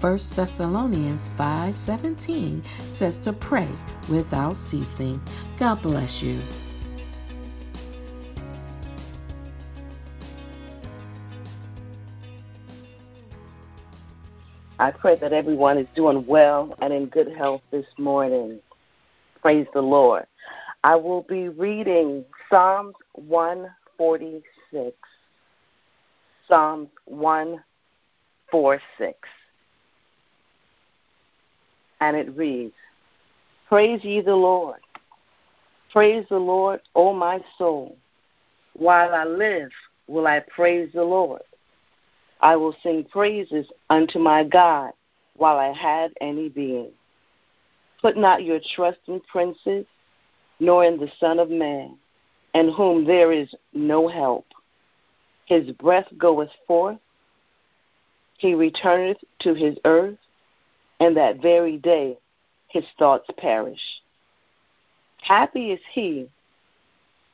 1 Thessalonians 5:17 says to pray without ceasing. God bless you. I pray that everyone is doing well and in good health this morning. Praise the Lord. I will be reading Psalms 146. Psalms 146 and it reads Praise ye the Lord. Praise the Lord, O my soul. While I live, will I praise the Lord. I will sing praises unto my God while I have any being. Put not your trust in princes, nor in the Son of Man, in whom there is no help. His breath goeth forth, he returneth to his earth and that very day his thoughts perish. Happy is he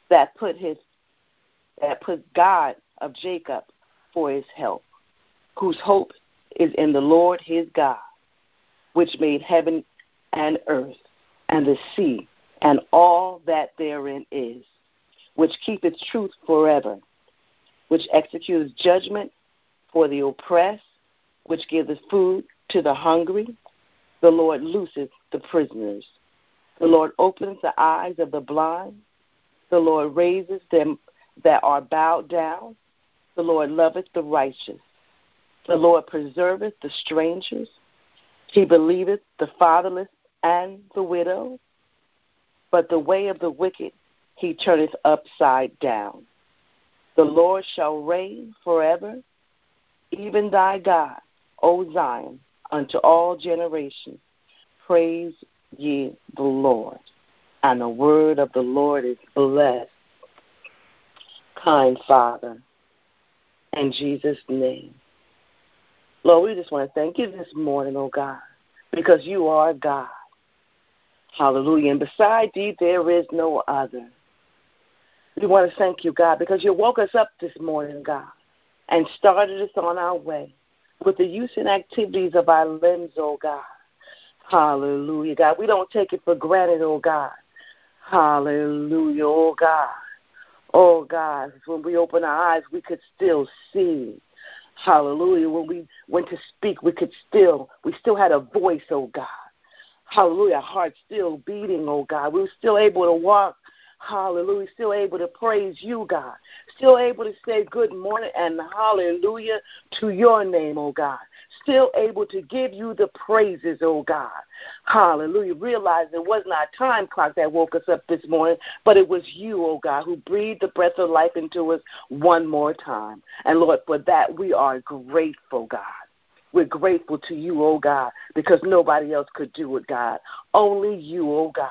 that put his that put God of Jacob for his help, whose hope is in the Lord his God, which made heaven and earth and the sea and all that therein is, which keepeth truth forever, which executes judgment for the oppressed, which giveth food to the hungry. The Lord looseth the prisoners. The Lord opens the eyes of the blind. The Lord raises them that are bowed down. The Lord loveth the righteous. The Lord preserveth the strangers. He believeth the fatherless and the widow. But the way of the wicked he turneth upside down. The Lord shall reign forever, even thy God, O Zion, unto all generations. Praise ye the Lord. And the word of the Lord is blessed. Kind Father, in Jesus' name. Lord, we just want to thank you this morning, oh God, because you are God. Hallelujah. And beside thee, there is no other. We want to thank you, God, because you woke us up this morning, God, and started us on our way with the use and activities of our limbs, oh God. Hallelujah, God. We don't take it for granted, oh God. Hallelujah, oh God. Oh God, when we open our eyes, we could still see. Hallelujah. When we went to speak, we could still, we still had a voice, oh God. Hallelujah. Our heart still beating, oh God. We were still able to walk Hallelujah. Still able to praise you, God. Still able to say good morning and hallelujah to your name, oh God. Still able to give you the praises, oh God. Hallelujah. Realize it wasn't our time clock that woke us up this morning, but it was you, oh God, who breathed the breath of life into us one more time. And Lord, for that we are grateful, God. We're grateful to you, oh God, because nobody else could do it, God. Only you, oh God.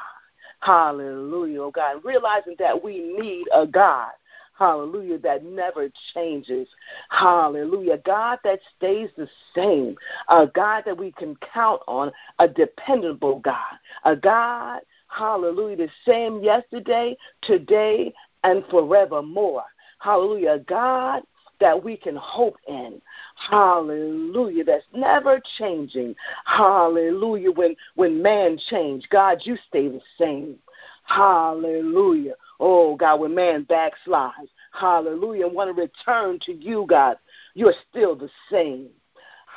Hallelujah, oh God. Realizing that we need a God. Hallelujah, that never changes. Hallelujah. God that stays the same. A God that we can count on. A dependable God. A God, hallelujah, the same yesterday, today, and forevermore. Hallelujah. God that we can hope in. Hallelujah. That's never changing. Hallelujah. When when man changed, God, you stay the same. Hallelujah. Oh God, when man backslides, hallelujah, and want to return to you, God, you're still the same.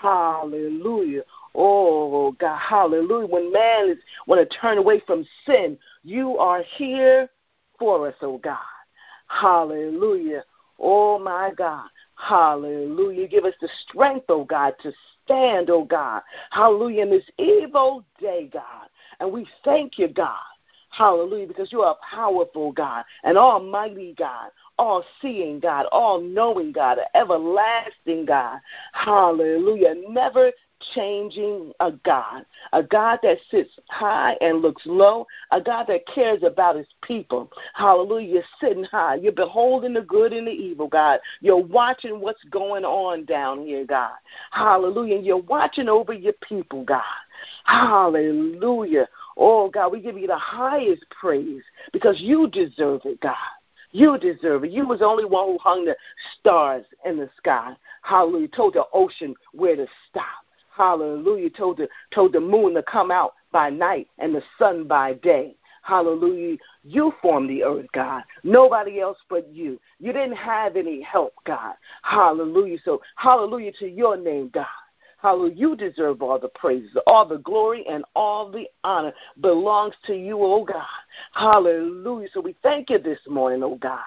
Hallelujah. Oh, God, hallelujah. When man is want to turn away from sin, you are here for us, oh God. Hallelujah. Oh, my God. Hallelujah. Give us the strength, oh God, to stand, oh God. Hallelujah. In this evil day, God. And we thank you, God. Hallelujah, because you are a powerful, God, and almighty God, all seeing God, all knowing God, an everlasting God. Hallelujah. Never changing a God, a God that sits high and looks low, a God that cares about his people. Hallelujah. You're sitting high. You're beholding the good and the evil, God. You're watching what's going on down here, God. Hallelujah. You're watching over your people, God. Hallelujah. Oh, God, we give you the highest praise because you deserve it, God. You deserve it. You was the only one who hung the stars in the sky. Hallelujah. Told the ocean where to stop. Hallelujah. Told the, told the moon to come out by night and the sun by day. Hallelujah. You formed the earth, God. Nobody else but you. You didn't have any help, God. Hallelujah. So, hallelujah to your name, God. Hallelujah. You deserve all the praises, all the glory, and all the honor belongs to you, oh God. Hallelujah. So we thank you this morning, oh God.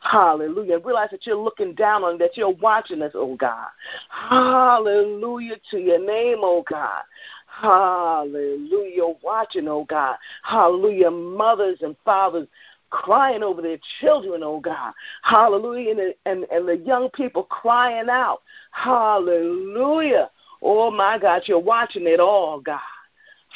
Hallelujah. Realize that you're looking down on, that you're watching us, oh God. Hallelujah to your name, oh God. Hallelujah. You're watching, oh God. Hallelujah. Mothers and fathers crying over their children, oh God. Hallelujah. And and, and the young people crying out. Hallelujah. Oh my God, you're watching it all, God.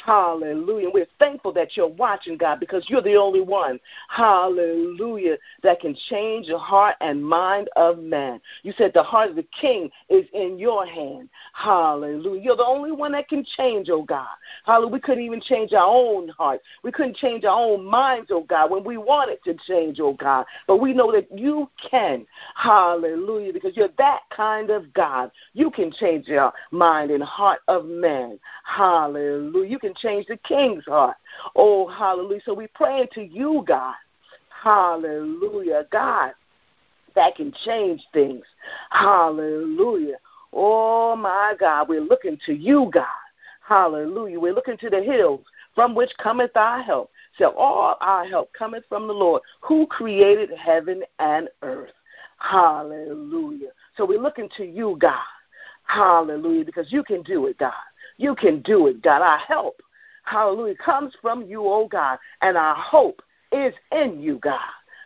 Hallelujah. We're thankful that you're watching, God, because you're the only one, hallelujah, that can change the heart and mind of man. You said the heart of the king is in your hand. Hallelujah. You're the only one that can change, oh God. Hallelujah. We couldn't even change our own heart. We couldn't change our own minds, oh God, when we wanted to change, oh God. But we know that you can. Hallelujah. Because you're that kind of God. You can change your mind and heart of man. Hallelujah. You can change the king's heart. Oh, hallelujah. So we pray to you, God. Hallelujah. God, that can change things. Hallelujah. Oh, my God. We're looking to you, God. Hallelujah. We're looking to the hills from which cometh our help. So all our help cometh from the Lord who created heaven and earth. Hallelujah. So we're looking to you, God. Hallelujah. Because you can do it, God. You can do it, God. Our help, hallelujah, comes from you, oh God, and our hope is in you, God.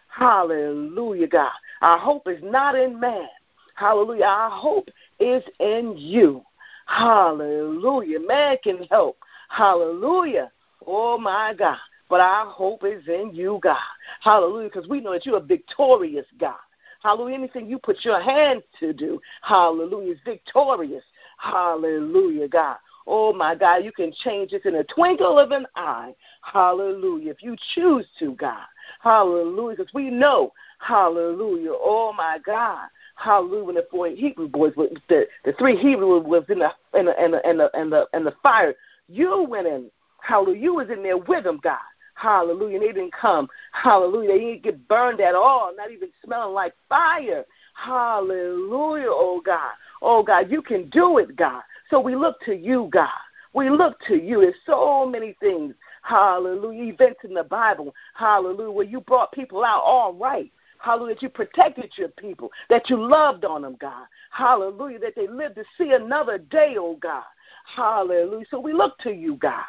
Hallelujah, God. Our hope is not in man. Hallelujah. Our hope is in you. Hallelujah. Man can help. Hallelujah. Oh, my God. But our hope is in you, God. Hallelujah. Because we know that you're a victorious God. Hallelujah. Anything you put your hand to do, hallelujah, is victorious. Hallelujah, God. Oh my God, you can change this in a twinkle of an eye. Hallelujah. If you choose to, God. Hallelujah. Because we know, hallelujah. Oh my God. Hallelujah. When the four Hebrew boys, the, the three Hebrew was in the in the in the in the in the, in the fire. You went in. Hallelujah. You was in there with them, God. Hallelujah. And they didn't come. Hallelujah. They didn't get burned at all, not even smelling like fire. Hallelujah, oh God. Oh God, you can do it, God. So we look to you, God. We look to you. There's so many things, hallelujah, events in the Bible, hallelujah, where you brought people out all right. Hallelujah, that you protected your people, that you loved on them, God. Hallelujah, that they lived to see another day, oh God. Hallelujah. So we look to you, God.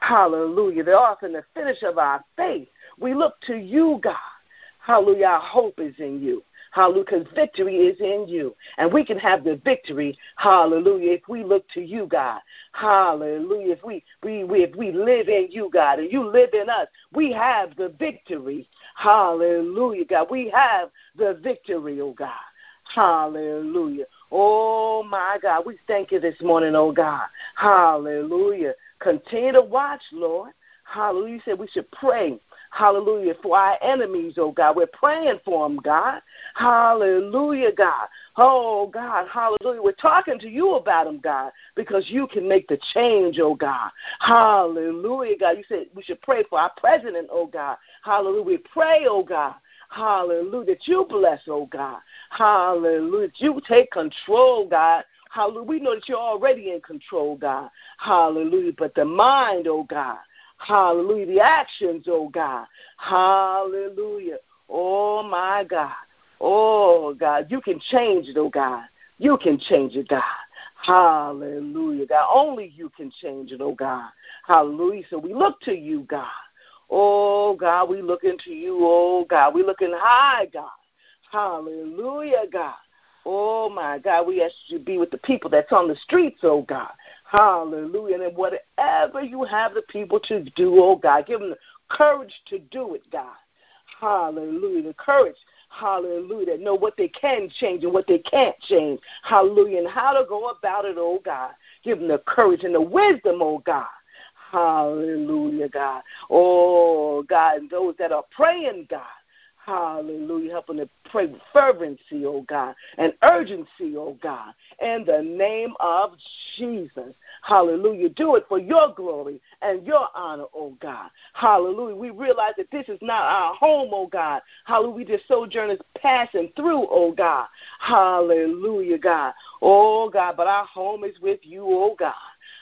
Hallelujah. The author and the finish of our faith. We look to you, God. Hallelujah. Our hope is in you. Hallelujah. Because victory is in you. And we can have the victory, hallelujah, if we look to you, God. Hallelujah. If we, we, we if we live in you, God, and you live in us, we have the victory. Hallelujah, God. We have the victory, oh God. Hallelujah. Oh my God. We thank you this morning, oh God. Hallelujah. Continue to watch, Lord. Hallelujah. You said we should pray Hallelujah. For our enemies, oh God. We're praying for them, God. Hallelujah, God. Oh, God. Hallelujah. We're talking to you about them, God, because you can make the change, oh God. Hallelujah, God. You said we should pray for our president, oh God. Hallelujah. We pray, oh God. Hallelujah. That you bless, oh God. Hallelujah. You take control, God. Hallelujah. We know that you're already in control, God. Hallelujah. But the mind, oh God. Hallelujah. The actions, oh God. Hallelujah. Oh my God. Oh God. You can change it, oh God. You can change it, God. Hallelujah, God. Only you can change it, oh God. Hallelujah. So we look to you, God. Oh God, we look into you, oh God. We looking high, God. Hallelujah, God. Oh my God, we ask you to be with the people that's on the streets, oh God. Hallelujah. And whatever you have the people to do, oh God, give them the courage to do it, God. Hallelujah. The courage, hallelujah, know what they can change and what they can't change. Hallelujah. And how to go about it, oh God. Give them the courage and the wisdom, oh God. Hallelujah, God. Oh, God, and those that are praying, God. Hallelujah. Help them to pray with fervency, oh God, and urgency, oh God, in the name of Jesus. Hallelujah. Do it for your glory and your honor, oh God. Hallelujah. We realize that this is not our home, oh God. Hallelujah. We just sojourners passing through, oh God. Hallelujah, God. Oh God, but our home is with you, oh God.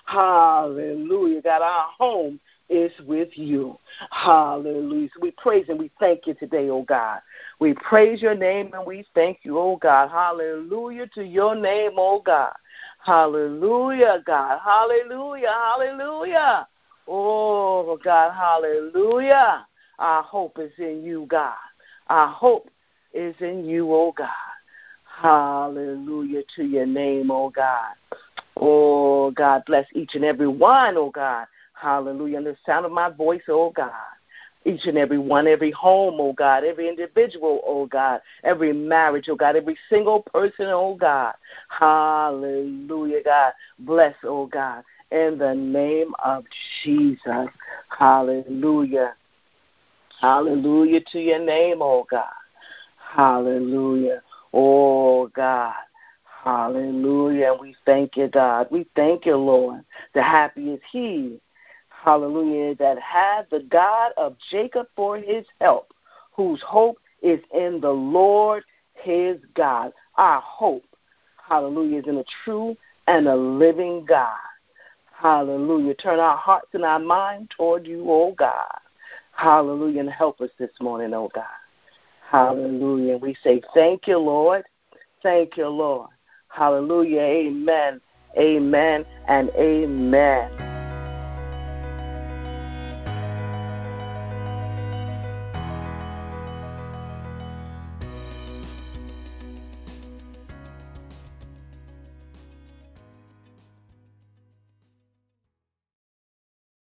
Hallelujah. God, our home is with you. Hallelujah. We praise and we thank you today, oh God. We praise your name and we thank you, oh God. Hallelujah to your name, oh God. Hallelujah, God. Hallelujah. Hallelujah. Oh, God. Hallelujah. Our hope is in you, God. Our hope is in you, oh God. Hallelujah to your name, oh God. Oh, God, bless each and every one, oh God. Hallelujah. And the sound of my voice, oh God. Each and every one, every home, oh God, every individual, oh God, every marriage, oh God, every single person, oh God. Hallelujah, God. Bless, oh God, in the name of Jesus. Hallelujah. Hallelujah to your name, oh God. Hallelujah. Oh God. Hallelujah. And we thank you, God. We thank you, Lord. The happy is he hallelujah, that had the God of Jacob for his help, whose hope is in the Lord his God. Our hope, hallelujah, is in a true and a living God. Hallelujah. Turn our hearts and our mind toward you, oh God. Hallelujah. And help us this morning, oh God. Hallelujah. We say thank you, Lord. Thank you, Lord. Hallelujah. Amen. Amen and amen.